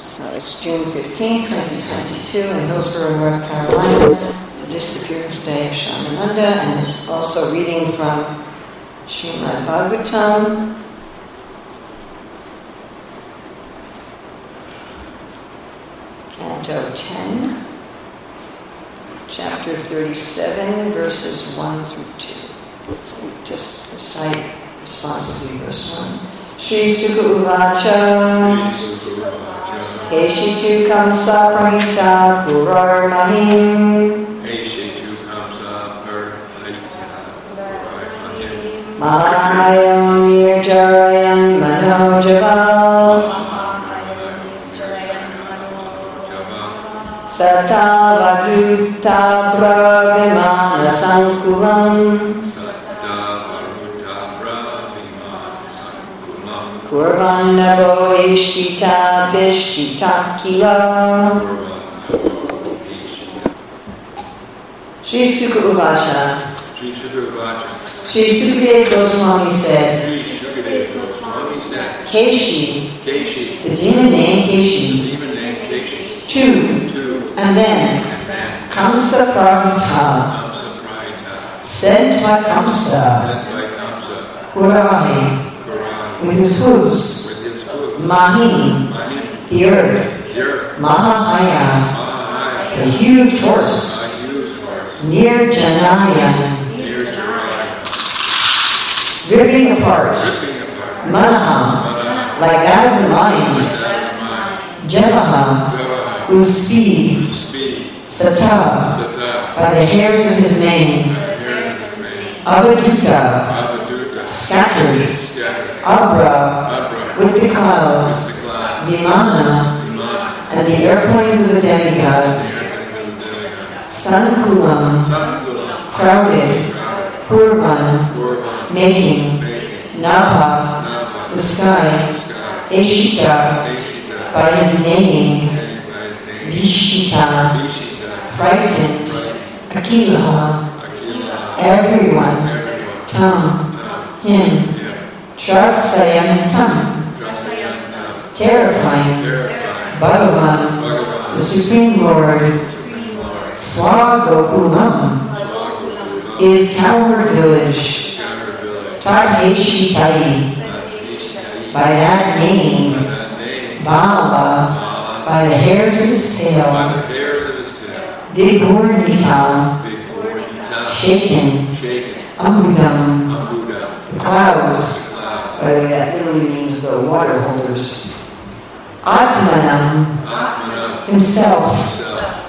So it's June 15, 2022 in Hillsborough, North Carolina, the disappearance day of Shyamananda, and also reading from Srimad Bhagavatam. Canto 10, chapter 37, verses 1 through 2. So we just recite responsibly verse 1. Shri Uvacha Keshitu Kamsa Pranita Purar Mahim Mahayam Nirjarayam Manojabal Satavaduta Pravimana Sankulam Kurvanavo Ishita Vishita Kila. Sri Sukha Uvacha Sri Sukha Sri Sukadeva Goswami said, Sri Sukadeva Goswami said, Keshi, Keshi, the demon named the Keshi, demon named Keshi, two, two, and then and then Kamsa Pranita, sent by Kamsa, sent by Kamsa, Kurami, Quran, with his hooves, Mahim, the earth, the earth, Mahahaya, Mahai, a huge horse, near Janaya, ripping apart, ripping apart, Manaha, Mana, like that of the mind, Java, whose speed, Sata, by the hairs of his name, Avaduta, scattered, Abra, with the clouds, Vimana, and the airplanes of the demigods, Sankulam, Sankula, crowded, Purvan, making, Nava, the sky, Ashita, by his naming, named by his name, Vishita, frightened, Akila, everyone, Tam, him, yeah, Trasayam Tam, Trasayanta, terrifying, Bhagavan, the Supreme Lord, Swagokulam, is coward village, Tadheshitai, by that name, Bala, by the hairs of his tail, Vigornita, shaken, Amudam, clouds, by the way, that literally means the water holders, Atmanam, himself,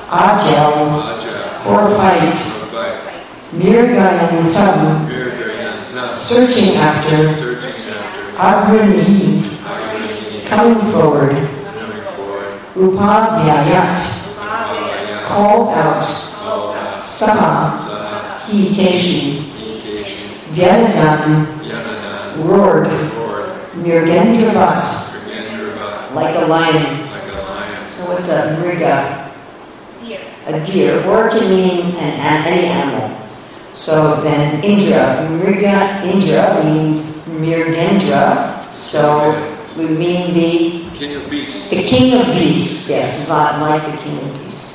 Ajal, Aja, for fight, Mirgayantam, searching after, searching after, Agrani, Agni, coming forward, Upadhyayat, called out, Sama, he Keshi, Yanadan, roared, Lord, Mirgendravat, like a lion. like a lion, So what's a mriga? Deer. A deer, or it can mean an, an, any animal. So then Indra, mriga, Indra means Mirgendra, so we mean the King of beasts, The king of beasts, yes, not like the king of beasts.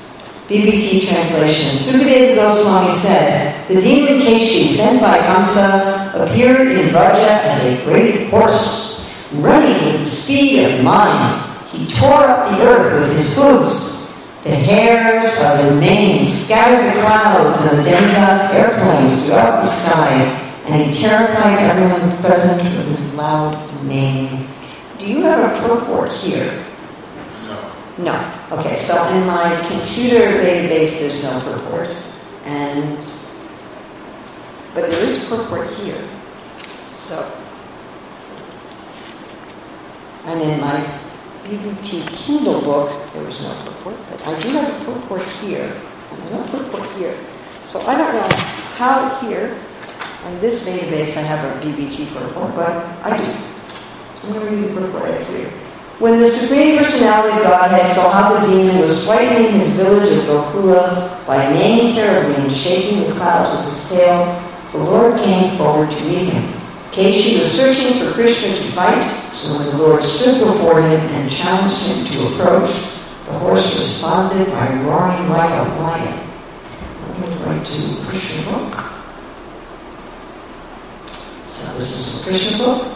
BBT translation. Sukadeva Goswami said, The demon Keshi, sent by Kamsa, appeared in Vraja as a great horse, running with the speed of mind. He tore up the earth with his hooves. The hairs of his mane scattered the clouds and the demigods' airplanes throughout the sky, and he terrified everyone present with his loud name. Do you have a purport here? no, No. Okay, so in my computer database, there's no purport. And, but there is purport here. So, and in my BBT Kindle book, there was no purport, but I do have a purport here, and I don't purport here. So I don't know how here, on this database, I have a BBT purport, but I do. So I'm going to read the purport right here. When the Supreme Personality of Godhead saw how the demon was frightening his village of Gokula by neighing terribly and shaking the clouds with his tail, the Lord came forward to meet him. Keshi was searching for Krishna to fight, so when the Lord stood before him and challenged him to approach, the horse responded by roaring like a lion. I'm going to write to Krishna book. So this is Krishna book.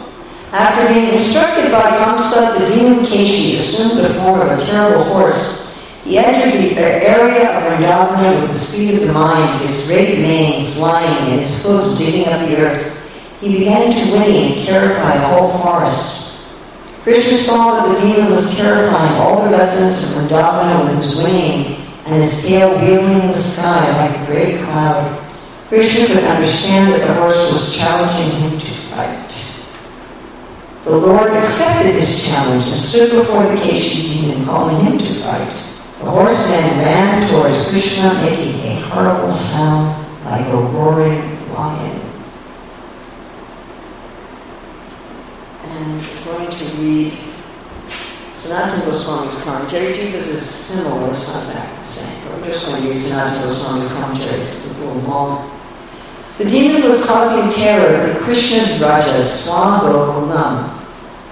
After being instructed by Kamsa, the demon Keshi assumed the form of a terrible horse he entered the area of Vrindavan with the speed of the mind, his great mane flying and his hooves digging up the earth. He began to whinny and terrify the whole forest. Krishna saw that the demon was terrifying all the residents of Vrindavan with his whinnying and his tail wheeling in the sky like a great cloud. Krishna could understand that the horse was challenging him to fight. The Lord accepted his challenge and stood before the Keshi demon, calling him to fight. The horse then ran towards Krishna, making a horrible sound like a roaring lion. And I'm going to read Sanatana Goswami's commentary. Jiva's is similar, it's not exactly the same, but I'm just going to read Sanatana Goswami's commentary. It's a little long. The demon was causing terror in Krishna's rajas, Swa Gokulam.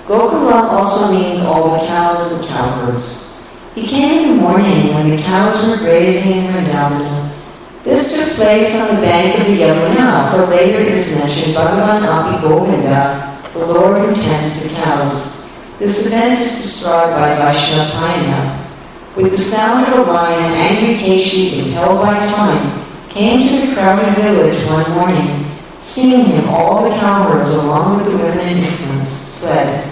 Gokulam also means all the cows and cowherds. He came in the morning when the cows were grazing in Vrindavan. This took place on the bank of the Yamuna, for later it is mentioned Bhagavan Api Govinda, the Lord who tends the cows. This event is described by Vaishnava With the sound of a lion, angry Keshi, impelled by time, came to the crowded village one morning. Seeing him, all the cowherds, along with the women and infants, fled.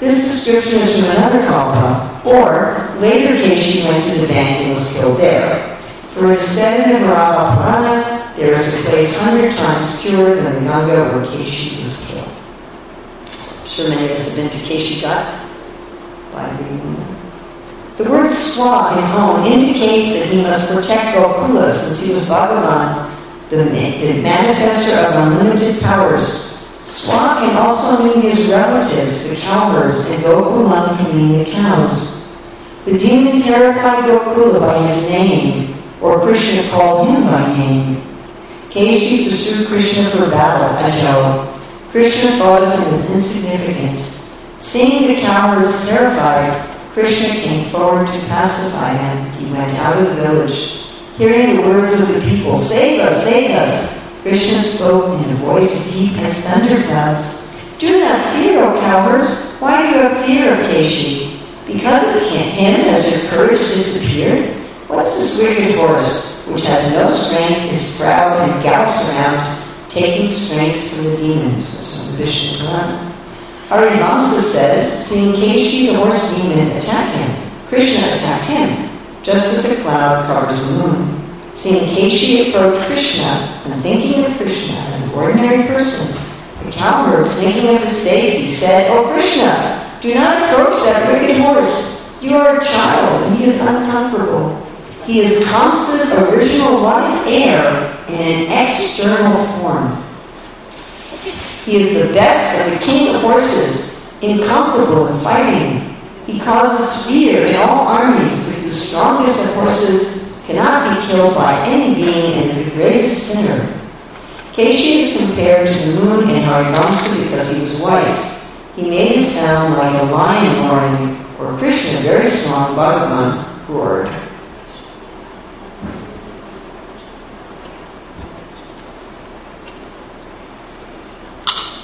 This description is from another kalpa, or later Keshi went to the bank and was killed there. For it is said in the Varaha Purana, there is a place hundred times purer than the Ganga where Keshi was killed. I'm sure many of us have been to Keshi Ghat by the The word swa, his home, indicates that he must protect Gokula since he was Bhagavan, the, the manifester of unlimited powers Swa can also mean his relatives, the cowherds, and Gokulam can mean the cows. The demon terrified Gokula by his name, or Krishna called him by name. Keshi pursued Krishna for battle, Ajo. Krishna thought of him as insignificant. Seeing the cowards terrified, Krishna came forward to pacify them. He went out of the village. Hearing the words of the people, Save us, save us, Krishna spoke in a voice deep as thunder clouds. Do not fear, O cowards. Why do you have fear of Keshi? Because of him has your courage disappeared? What's this wicked horse, which has no strength, is proud, and gallops around, taking strength from the demons? From Vishnu. Harivamsa says, seeing Keshi, the horse demon, attack him, Krishna attacked him, just as a cloud covers the moon. Seeing Keshi approach Krishna and thinking of Krishna as an ordinary person, the cowherd, thinking of his safety, said, Oh Krishna, do not approach that wicked horse. You are a child, and he is unconquerable. He is Kamsa's original life air in an external form. He is the best of the king of horses, incomparable in fighting. He causes fear in all armies, is the strongest of horses, cannot be killed by any being and is the greatest sinner. Keshi is compared to the moon in Harivamsa because he was white. He made a sound like a lion roaring, or Krishna, a very strong Bhagavan, roared.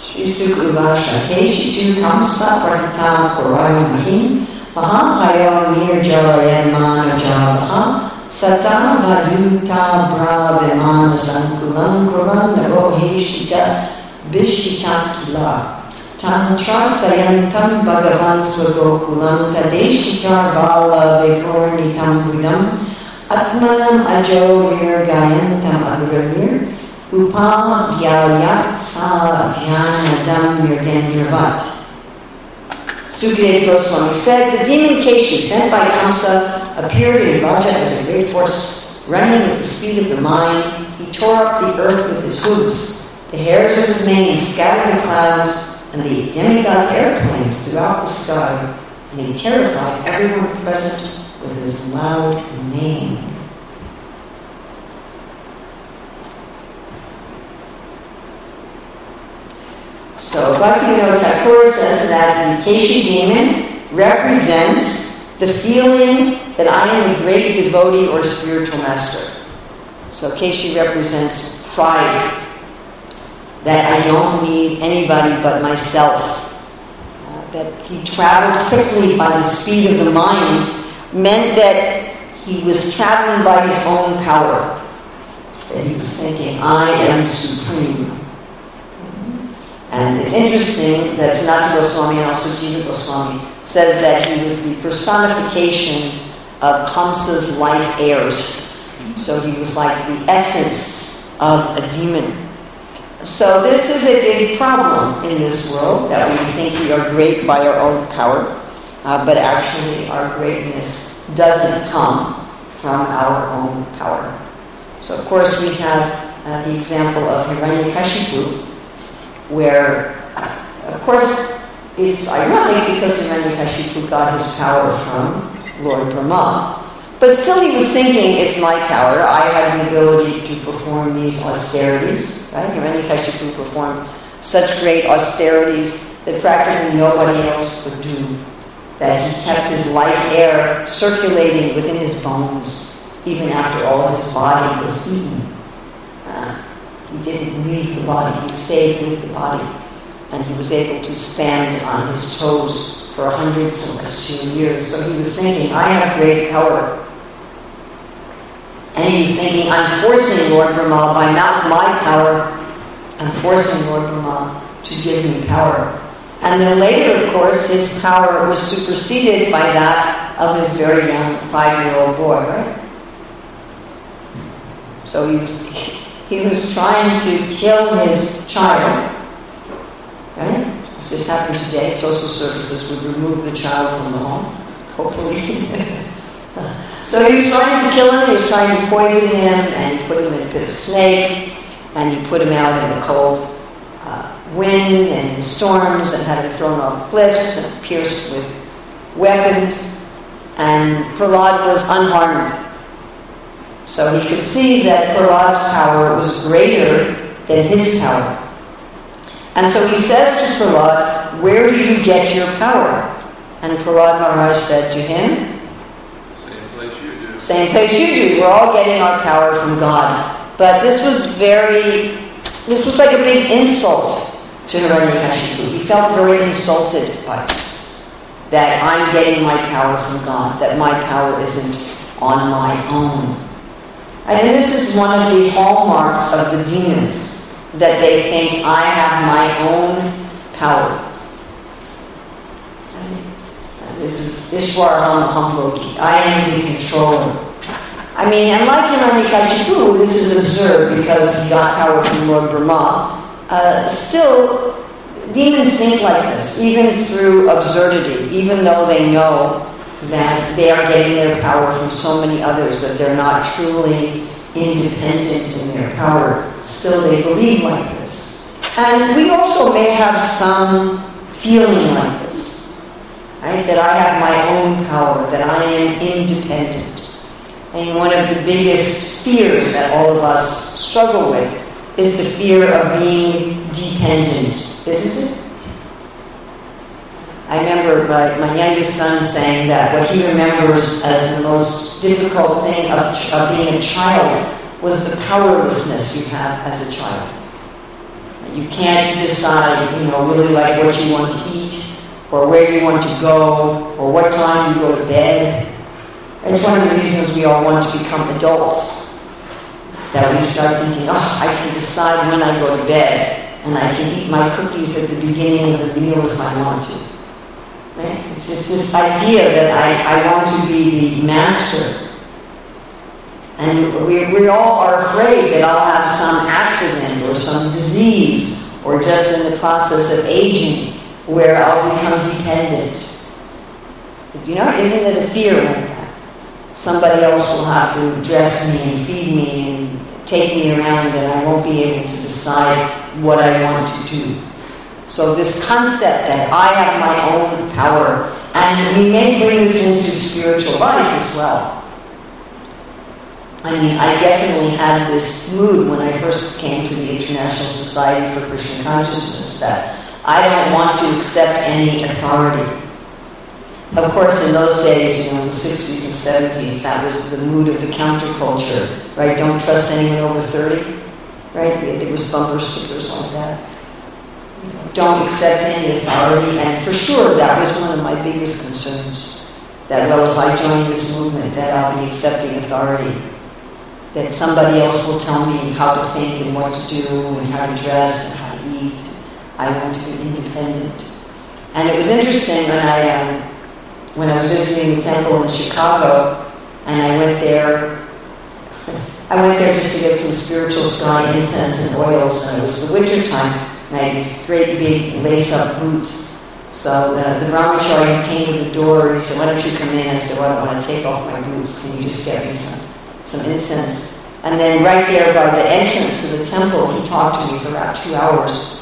Shri Sukuvasha Keshi tu kamsa prahitam kurayo mahim maham hayo nir jalayan javaha Satam vaduta bravimana sankulam kurana roheshita bishitakila. Tantra sayantam bhagavan swagokulam tadeshitar vala vikornitam budam atmanam ajo vir gayantam agravir upam vyayat sa vyanadam mirgendirvat. Sukadeva Goswami said, the demon Keshi, sent by Kamsa, appeared in Vraja as a great horse, running with the speed of the mind. He tore up the earth with his hooves. The hairs of his mane scattered the clouds and the demigods' airplanes throughout the sky, and he terrified everyone present with his loud name. So Bhaktivinoda Thakur says that the Keshi demon represents the feeling that I am a great devotee or spiritual master. So Keshi represents pride, that I don't need anybody but myself. Uh, that he traveled quickly by the speed of the mind meant that he was traveling by his own power. That he was thinking, I am supreme. And it's interesting that Sanatana Goswami and also Jiva Goswami says that he was the personification of Kamsa's life airs. So he was like the essence of a demon. So this is a big problem in this world that we think we are great by our own power, uh, but actually our greatness doesn't come from our own power. So of course we have uh, the example of Hiranyakashipu, where, of course, it's ironic because Hiranyakashipu got his power from Lord Brahma. But still he was thinking, it's my power. I have the ability to perform these austerities. Right? Hiranyakashipu performed such great austerities that practically nobody else could do. That he kept his life air circulating within his bones, even after all his body was eaten. Uh, he didn't leave the body, he stayed with the body. And he was able to stand on his toes for a hundred celestial years. So he was thinking, I have great power. And he was thinking, I'm forcing Lord Brahma by not my power, I'm forcing Lord Brahma to give me power. And then later, of course, his power was superseded by that of his very young five-year-old boy, right? So he was he was trying to kill his child. Right? If this happened today, social services would remove the child from the home, hopefully. so he was trying to kill him, he was trying to poison him, and put him in a pit of snakes, and he put him out in the cold uh, wind and storms, and had him thrown off cliffs and pierced with weapons. And Prahlad was unharmed. So he could see that Prahlad's power was greater than his power. And so he says to Prahlad, Where do you get your power? And Prahlad Maharaj said to him, Same place you do. Same place you do. We're all getting our power from God. But this was very, this was like a big insult to Hiranyakashipu. He felt very insulted by this. That I'm getting my power from God, that my power isn't on my own. And this is one of the hallmarks of the demons, that they think I have my own power. This is Ishwar. I am the controller. I mean, and like Hiranyakashipu, this is absurd because he got power from Lord Brahma. Uh, still, demons think like this, even through absurdity, even though they know that they are getting their power from so many others, that they're not truly independent in their power. Still, they believe like this. And we also may have some feeling like this, right? That I have my own power, that I am independent. And one of the biggest fears that all of us struggle with is the fear of being dependent, isn't it? I remember my, my youngest son saying that what he remembers as the most difficult thing of, of being a child was the powerlessness you have as a child. You can't decide, you know, really like what you want to eat, or where you want to go, or what time you go to bed. It's one of the reasons we all want to become adults. That we start thinking, oh, I can decide when I go to bed, and I can eat my cookies at the beginning of the meal if I want to. It's just this idea that I, I want to be the master. And we, we all are afraid that I'll have some accident or some disease or just in the process of aging where I'll become dependent. You know, isn't it a fear like that? Somebody else will have to dress me and feed me and take me around and I won't be able to decide what I want to do. So this concept that I have my own power, and we may bring this into spiritual life as well. I mean, I definitely had this mood when I first came to the International Society for Krishna Consciousness that I don't want to accept any authority. Of course, in those days, you know, in the 60s and 70s, that was the mood of the counterculture, right? Don't trust anyone over 30, right? There was bumper stickers like that. Don't accept any authority, and for sure, that was one of my biggest concerns. That, well, if I join this movement, that I'll be accepting authority. That somebody else will tell me how to think and what to do and how to dress and how to eat. I want to be independent. And it was interesting when I um, when I was visiting the temple in Chicago, and I went there. I went there just to get some spiritual sky incense and oils, and it was the winter time, had these great big lace-up boots. So the, the Brahmachari came to the door, he said, why don't you come in? I said, well, I want to take off my boots. Can you just get me some, some incense? And then right there by the entrance to the temple, he talked to me for about two hours.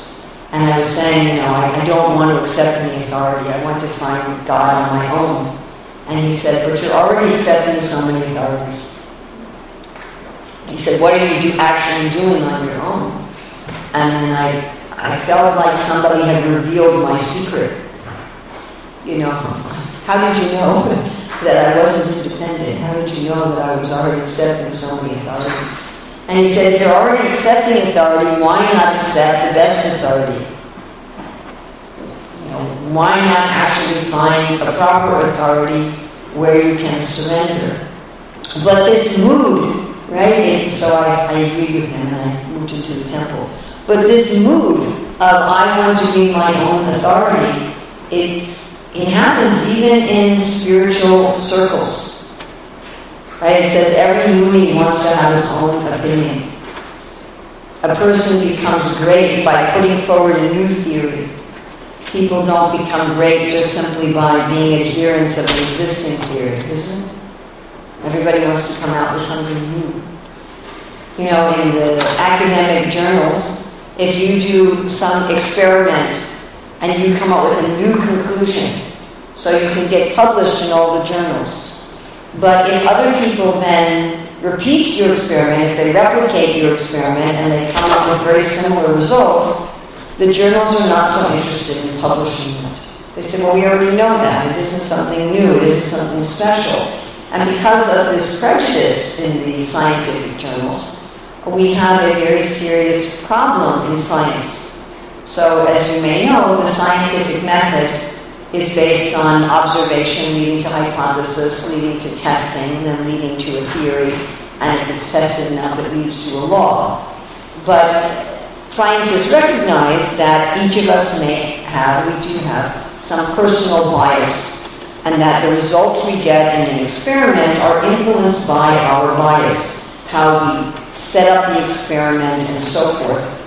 And I was saying, you know, I, I don't want to accept any authority. I want to find God on my own. And he said, but you're already accepting so many authorities. He said, what are you do, actually doing on your own? And then I, I felt like somebody had revealed my secret. You know, how did you know that I wasn't independent? How did you know that I was already accepting so many authorities? And he said, if you're already accepting authority, why not accept the best authority? You know, why not actually find a proper authority where you can surrender? But this mood, right? so I, I agreed with him and I moved into the temple. But this mood of I want to be my own authority, it, it happens even in spiritual circles. Right? It says every Muni wants to have his own opinion. A person becomes great by putting forward a new theory. People don't become great just simply by being adherents of an existing theory, isn't it? Everybody wants to come out with something new. You know, in the academic journals, if you do some experiment and you come up with a new conclusion, so you can get published in all the journals, but if other people then repeat your experiment, if they replicate your experiment and they come up with very similar results, the journals are not so interested in publishing it. They say, well, we already know that. It isn't something new. It isn't something special. And because of this prejudice in the scientific journals, we have a very serious problem in science. So, as you may know, the scientific method is based on observation leading to hypothesis, leading to testing, then leading to a theory, and if it's tested enough, it leads to a law. But scientists recognize that each of us may have, we do have, some personal bias, and that the results we get in an experiment are influenced by our bias, how we set up the experiment, and so forth.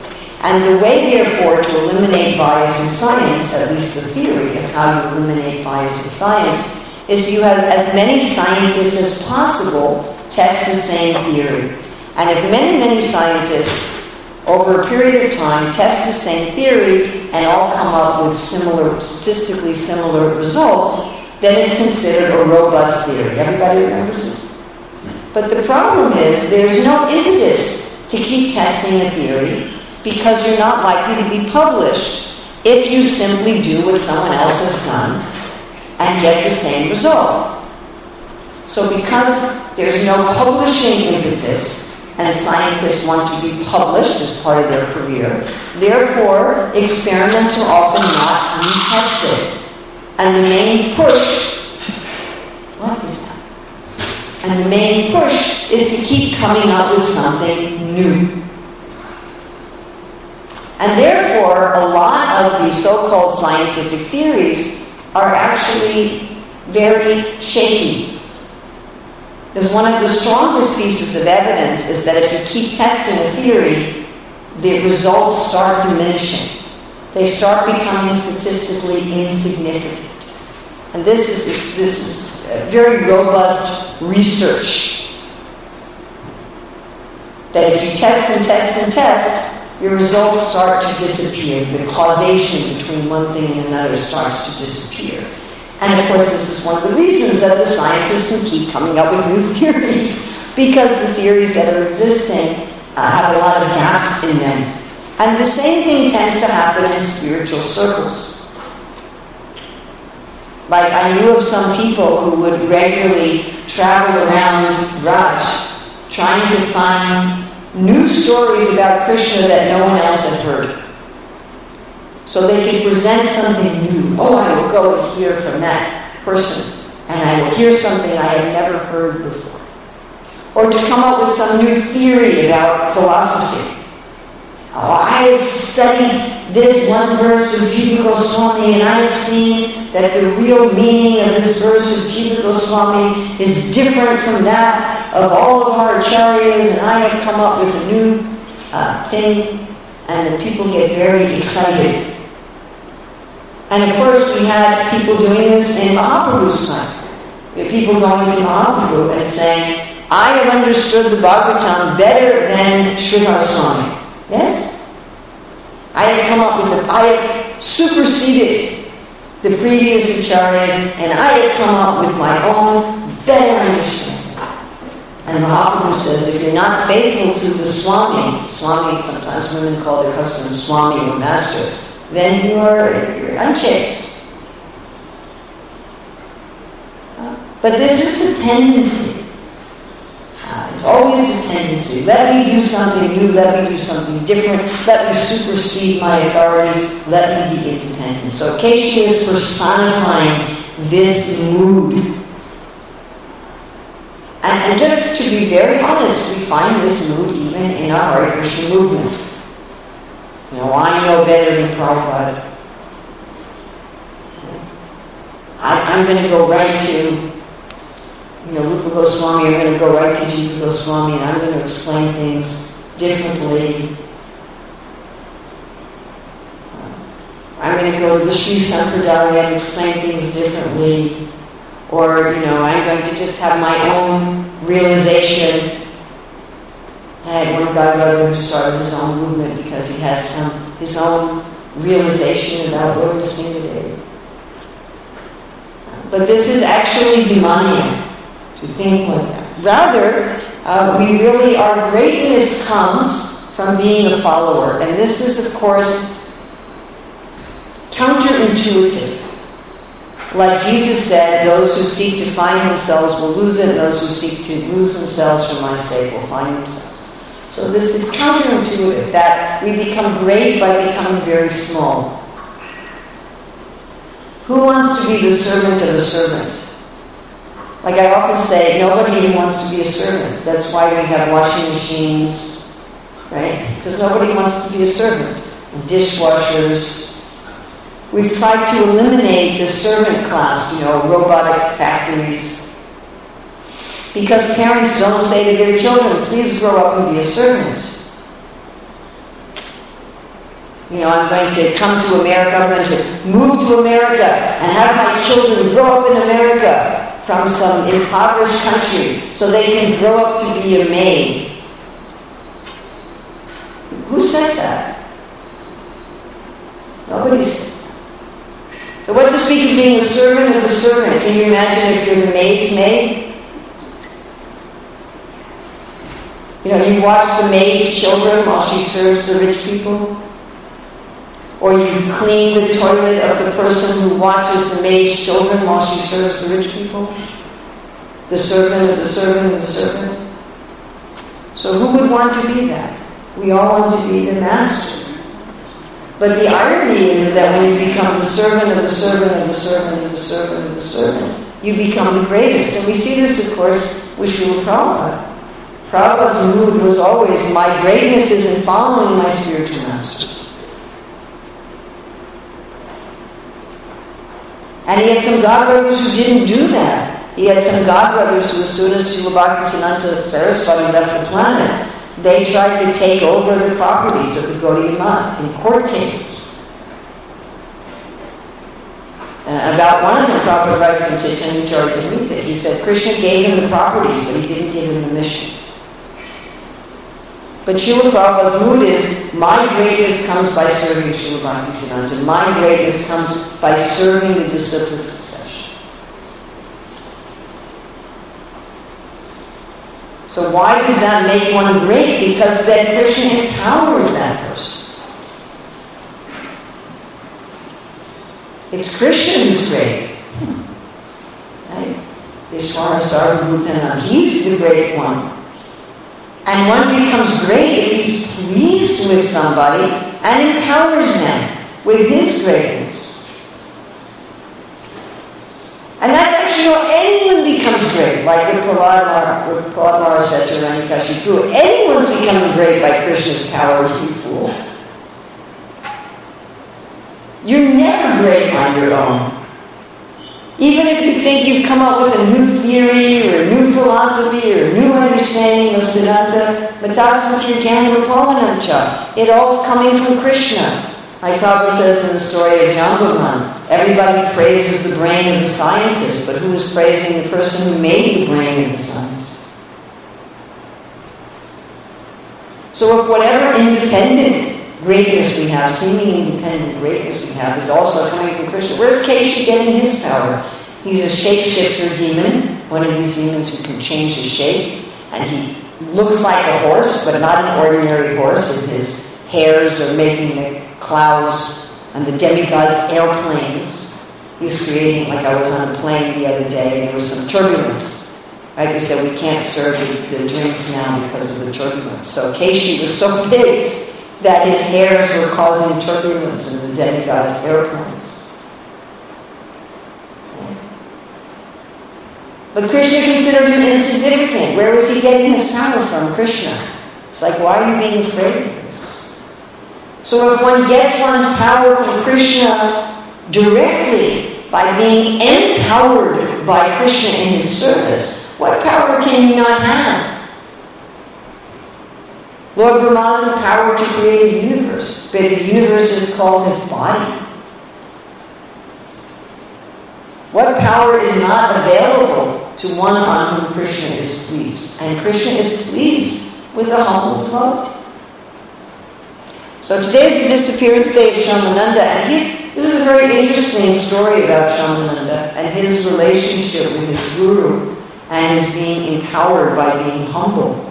And the way, therefore, to eliminate bias in science, at least the theory of how to eliminate bias in science, is you have as many scientists as possible test the same theory. And if many, many scientists over a period of time test the same theory and all come up with similar, statistically similar results, then it's considered a robust theory. Everybody remembers this? But the problem is there's no impetus to keep testing a theory because you're not likely to be published if you simply do what someone else has done and get the same result. So, because there's no publishing impetus, and scientists want to be published as part of their career, therefore, experiments are often not untested. And the main push, what is that? And the main push is to keep coming up with something new. And therefore, a lot of these so called scientific theories are actually very shaky. Because one of the strongest pieces of evidence is that if you keep testing a theory, the results start diminishing. They start becoming statistically insignificant. And this is, this is very robust research. That if you test and test and test, your results start to disappear. The causation between one thing and another starts to disappear. And of course, this is one of the reasons that the scientists keep coming up with new theories, because the theories that are existing uh, have a lot of gaps in them. And the same thing tends to happen in spiritual circles. Like I knew of some people who would regularly travel around Raj trying to find new stories about Krishna that no one else had heard. So they could present something new. Oh, I will go and hear from that person, and I will hear something I have never heard before. Or to come up with some new theory about philosophy. Oh, I've studied this one verse of Jiva Goswami, and I've seen that the real meaning of this verse of Jiva Goswami is different from that of all of our acharyas, and I have come up with a new uh, thing, and the people get very excited. And of course, we had people doing this in Mahaprabhu's time. We had people going to Mahaprabhu and saying, I have understood the Bhagavatam better than Sridhar Swami. Yes? I have come up with it. I have superseded the previous acharyas and I have come up with my own better understanding. And Mahaprabhu says if you're not faithful to the Swami, Swami, sometimes women call their husband Swami or Master, then you are you're unchaste. But this is a tendency. It's always a tendency. Let me do something new, let me do something different, let me supersede my authorities, let me be independent. So Keshi is personifying this mood. And, and, just to be very honest, we find this mood even in our Hare Krishna movement. You know, I know better than Prabhupada. I, am going to go right to you know, Rupa Goswami, I'm going to go right to Jiva Goswami and I'm going to explain things differently. I'm going to go to the Sri Sampradaya and explain things differently. Or, you know, I'm going to just have my own realization. I had one godbrother who started his own movement because he had some his own realization about Lord Singh But this is actually demoniac to think like that. Rather, uh, we really, our greatness comes from being a follower. And this is, of course, counterintuitive. Like Jesus said, those who seek to find themselves will lose it, and those who seek to lose themselves for my sake will find themselves. So this is counterintuitive that we become great by becoming very small. Who wants to be the servant of a servant? Like I often say, nobody wants to be a servant. That's why we have washing machines, right? Because nobody wants to be a servant. Dishwashers. We've tried to eliminate the servant class, you know, robotic factories. Because parents don't say to their children, please grow up and be a servant. You know, I'm going to come to America, I'm going to move to America and have my children grow up in America from some impoverished country so they can grow up to be a maid. Who says that? Nobody says that. So what does of being a servant of a servant? Can you imagine if you're the maid's maid? You know, you watch the maid's children while she serves the rich people or you clean the toilet of the person who watches the maid's children while she serves the rich people? The servant of the servant of the servant? So who would want to be that? We all want to be the master. But the irony is that when you become the servant of the servant of the servant of the servant of the servant, you become the greatest. And we see this, of course, with Srila Prabhupada. Prabhupada's mood was always, my greatness is in following my spiritual master. And he had some godbrothers who didn't do that. He had some godbrothers who, as soon as Srila Bhaktisiddhanta Saraswati left the planet, they tried to take over the properties of the Gaudiya Math in court cases. Uh, about one of them, Prabhupada writes in Chaitanya Charitamrita, he said Krishna gave him the properties, but he didn't give him the mission. But Srila Prabhupada's mood is, my greatness comes by serving Srila and My greatness comes by serving the disciplic succession. So why does that make one great? Because then Krishna empowers that person. It's Krishna who's great. Right? Ishvara Sarvabhutana, he's the great one. And one becomes great if he's pleased with somebody and empowers them with his greatness. And that's actually how anyone becomes great, like what Prahlad said to Hiranyakashipu. Anyone's becoming great by Krishna's power, you fool. You're never great on your own. Even if you think you've come up with a new theory or a new philosophy or a new understanding of Siddhanta, Matasmatirjnana It all's coming from Krishna. Like Prabhupada says in the story of Jambavan, everybody praises the brain of the scientist, but who is praising the person who made the brain of the scientist? So if whatever independent greatness we have, seeming independent greatness we have, is also coming from Krishna, where's Keshi getting his power? He's a shapeshifter demon, one of these demons who can change his shape, and he looks like a horse, but not an ordinary horse, and his hairs are making the clouds and the demigods' airplanes. He's creating, like I was on a plane the other day, and there was some turbulence. Right? They said we can't serve the, the drinks now because of the turbulence. So Keshi was so big that his hairs were causing turbulence in the demigods' airplanes. But Krishna considered him insignificant. Where was he getting his power from? Krishna. It's like, why are you being afraid? Of this? So if one gets one's power from Krishna directly by being empowered by Krishna in his service, what power can you not have? Lord Brahma the power to create a universe, but the universe is called his body. What power is not available to one on whom Krishna is pleased? And Krishna is pleased with the humble devotee. So today is the disappearance day of Shyamananda, and this is a very interesting story about Shyamananda and his relationship with his guru and his being empowered by being humble.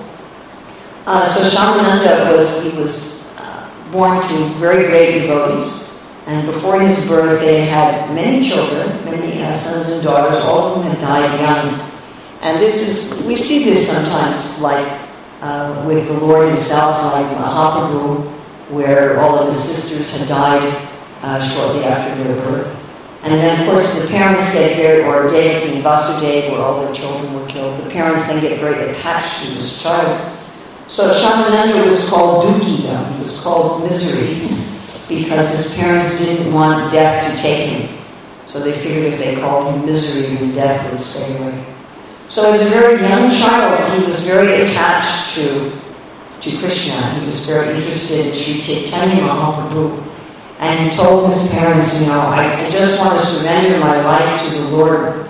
Uh, so Shyamananda was he was uh, born to very great devotees, and before his birth they had many children, many uh, sons and daughters. All of whom had died young, and this is we see this sometimes, like uh, with the Lord Himself, like Mahaprabhu where all of his sisters had died uh, shortly after their birth. And then, of course, the parents get very, or Devaki and Vasudeva, where all their children were killed, the parents then get very attached to this child. So Shyamananda was called Dukita, he was called misery, because his parents didn't want death to take him. So they figured if they called him misery, then death would stay away. So as a very young child, he was very attached to to Krishna. He was very interested in Sri Chaitanya Mahaprabhu. And he told his parents, you know, I, I just want to surrender my life to the Lord.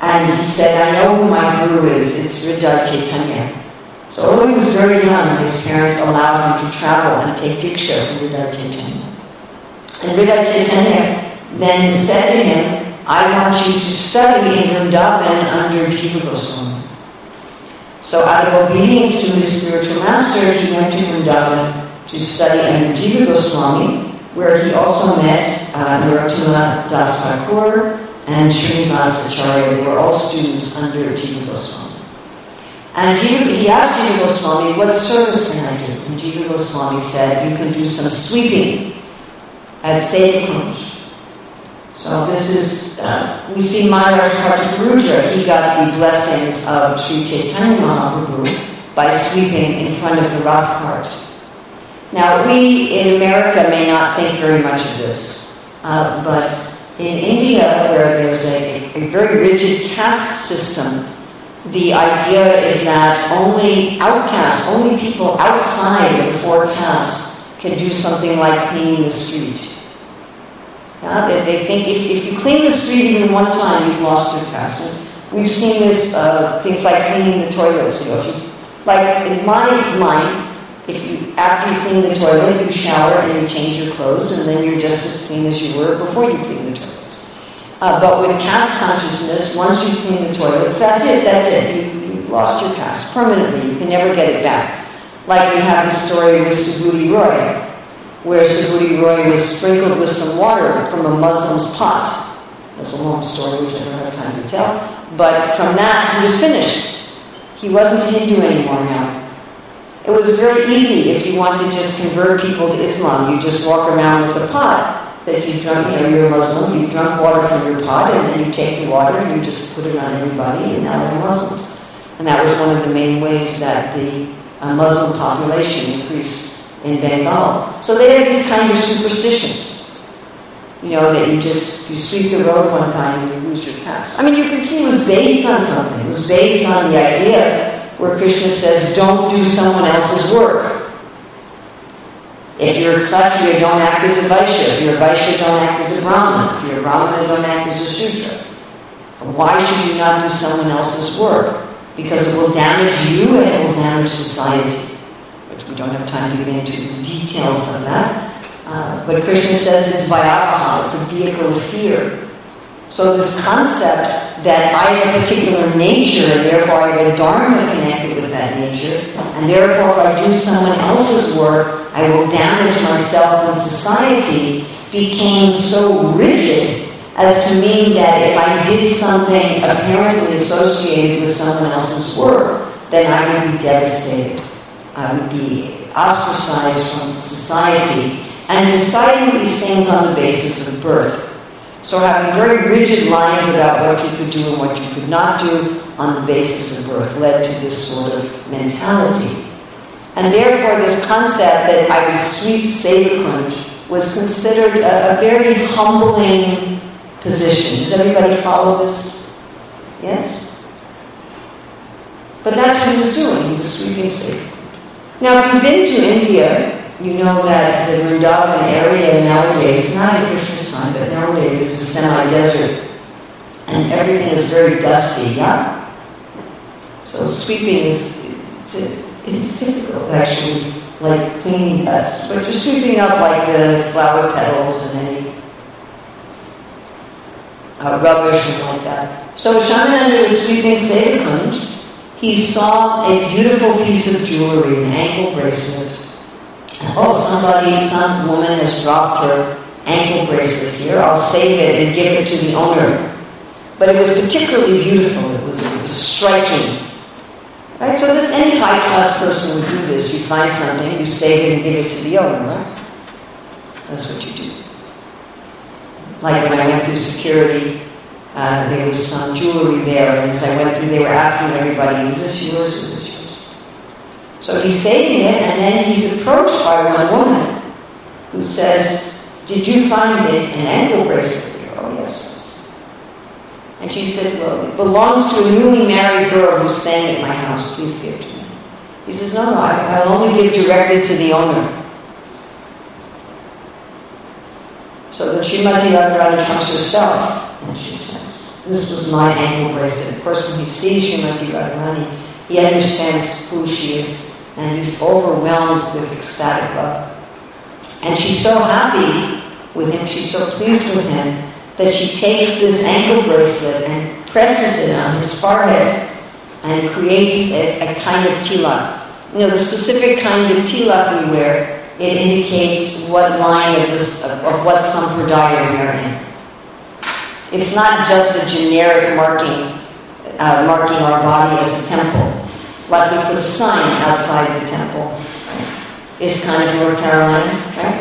And he said, I know who my guru is. It's Hridaya Chaitanya. So although he was very young, his parents allowed him to travel and take diksha from Chaitanya. And Chaitanya then said to him, I want you to study in Vrindavan under Jiva Goswami. So out of obedience to his spiritual master, he went to Vrindavan to study under Jiva Goswami, where he also met uh, Narottama Das Thakur and Srinivas Acharya. They were all students under Jiva Goswami. And Jiva, he asked Jiva Goswami, what service can I do? And Jiva Goswami said, you can do some sweeping at Save so this is, uh, we see Maharaj Prataparudra, he got the blessings of Sri Chaitanya Mahaprabhu by sweeping in front of the Rath cart. Now, we in America may not think very much of this, uh, but in India, where there's a, a very rigid caste system, the idea is that only outcasts, only people outside of the four castes can do something like cleaning the street yeah, they, they think if, if you clean the street even one time, you've lost your caste. we've seen this, uh, things like cleaning the toilets. You know, like in my mind, if you after you clean the toilet, you shower and you change your clothes, and then you're just as clean as you were before you cleaned the toilets. Uh, but with caste consciousness, once you clean the toilets, that's it. That's it. You, you lost your caste permanently. You can never get it back. Like we have the story with Subuddhi Roy where Subuddhi Roy was sprinkled with some water from a Muslim's pot. That's a long story which I don't have time to tell. But from that, he was finished. He wasn't Hindu anymore now. It was very easy if you wanted to just convert people to Islam. You just walk around with a pot that you drunk, you know, you're a Muslim, you drunk water from your pot, and then you take the water and you just put it on everybody, and now they're Muslims. And that was one of the main ways that the uh, Muslim population increased in Bengal. So they had these kind of superstitions. You know, that you just, you sweep the road one time and you lose your tax. I mean, you can see it was based on something. It was based on the idea where Krishna says, don't do someone else's work. If you're a Kshatriya, don't act as a Vaishya. If you're a Vaishya, don't act as a Brahmin. If you're a Brahmin, don't act as a Shudra. Why should you not do someone else's work? Because it will damage you and it will damage society. But we don't have time to get into details of that. Uh, but Krishna says it's Vairaha, it's a vehicle of fear. So this concept that I have a particular nature, and therefore I have a dharma connected with that nature, and therefore if I do someone else's work, I will damage myself and society, became so rigid as to mean that if I did something apparently associated with someone else's work, then I would be devastated. I would be ostracized from society and deciding these things on the basis of birth. So having very rigid lines about what you could do and what you could not do on the basis of birth led to this sort of mentality. And therefore this concept that I would sweep Sevakunj was considered a, a very humbling position. Does everybody follow this? Yes? But that's what he was doing. He was sweeping Sevakunj. Now, if you've been to India, you know that the Vrindavan area nowadays, not in Krishna's time, but nowadays is a semi-desert. And everything is very dusty, yeah? So sweeping is, it's, it's difficult actually, like cleaning dust. But you're sweeping up like the flower petals and any uh, rubbish and like that. So Shyamananda was sweeping Sevakunj. He saw a beautiful piece of jewelry, an ankle bracelet, oh, somebody, some woman has dropped her ankle bracelet here. I'll save it and give it to the owner. But it was particularly beautiful. It was, it was striking. Right? So this any high class person would do this. You find something, you save it and give it to the owner, right? That's what you do. Like when I went through security, uh, there was some jewelry there, and as I went through, they were asking everybody, "Is this yours? Is this yours?" So he's saving it, and then he's approached by one woman who says, Did you find it an ankle bracelet? Oh, yes. And she said, Well, it belongs to a newly married girl who's staying at my house. Please give it to me. He says, No, no, I, I'll only give directly to the owner. So then Srimati Radharani comes herself, and she says, This was my ankle bracelet. Of course, when he sees Srimati Radharani, he understands who she is, and he's overwhelmed with ecstatic love. And she's so happy with him, she's so pleased with him, that she takes this ankle bracelet and presses it on his forehead and creates a, a kind of tilak. You know, the specific kind of tilak we wear, it indicates what line of this of, of what sampradaya we're in. It's not just a generic marking uh, marking our body as a temple. Like we put a sign outside the temple. It's kind of North Carolina, right?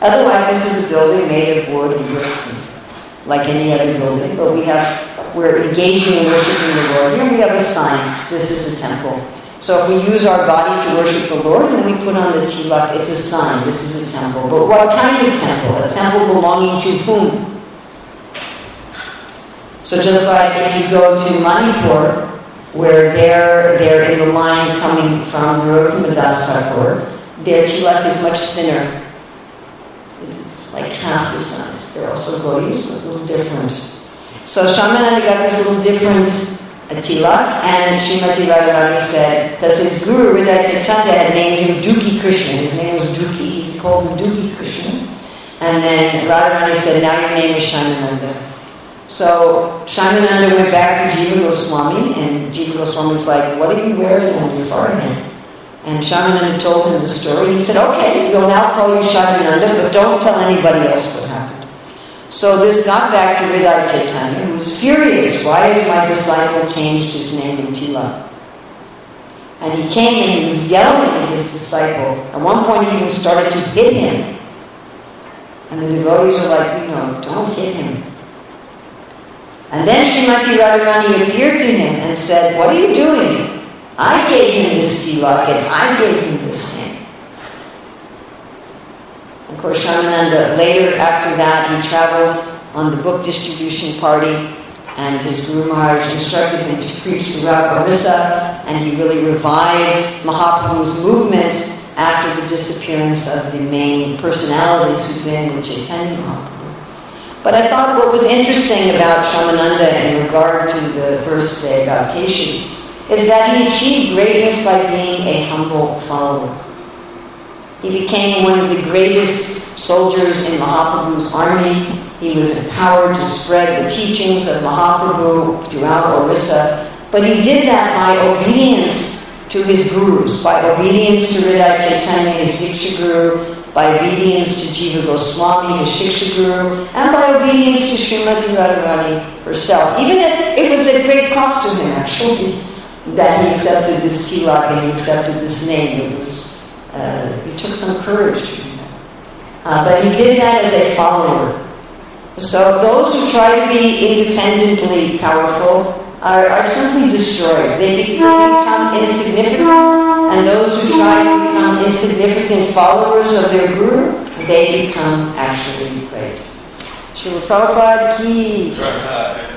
Otherwise, this is a building made of wood and bricks, like any other building. But we have, we're engaging in worshiping the Lord. Here we have a sign. This is a temple. So if we use our body to worship the Lord, and we put on the tilak, it's a sign. This is a temple. But what kind of temple? A temple belonging to whom? So just like if you go to Manipur, where they're, they're in the line coming from Narottam their tilak is much thinner. Like half the size. They're also gautis, but a little different. So Shyamananda got this little different tilak, and Srimati Radharani said, because his guru, Hriday Chaitanya, had named him Dukhi Krishna. His name was Dukhi. He called him Dukhi Krishna. And then Radharani said, now your name is Shyamananda. So Shyamananda went back to Jiva Goswami, and Jiva Goswami's like, what are you wearing on your forehead? And Shyamananda told him the story. He said, okay, we'll now call you Shyamananda, but don't tell anybody else what happened. So this got back to Hridaya Chaitanya, who was furious. Why has my disciple changed his name in tilak? And he came and he was yelling at his disciple. At one point, he even started to hit him. And the devotees were like, you know, don't hit him. And then Srimati Radharani appeared to him and said, What are you doing? I gave him this tilak and I gave him this name. Of course, Shyamananda later, after that, he traveled on the book distribution party and his Guru Maharaj instructed him to preach throughout Orissa and he really revived Mahaprabhu's movement after the disappearance of the main personalities who'd been with Chaitanya Mahaprabhu. But I thought what was interesting about Shyamananda in regard to the verse today about Keshi is that he achieved greatness by being a humble follower. He became one of the greatest soldiers in Mahaprabhu's army. He was empowered to spread the teachings of Mahaprabhu throughout Orissa. But he did that by obedience to his gurus, by obedience to Hridaya Chaitanya, his Diksha Guru, by obedience to Jiva Goswami, his Shiksha Guru, and by obedience to Srimati Radharani herself. Even if it was a great cost to him, actually, that he accepted this tilak and he accepted this name. It was, uh, it took some courage to do that. Uh, but he did that as a follower. So those who try to be independently powerful are, are simply destroyed. They become insignificant, and those who try to become insignificant followers of their guru, they become actually great. Srila Prabhupada ki.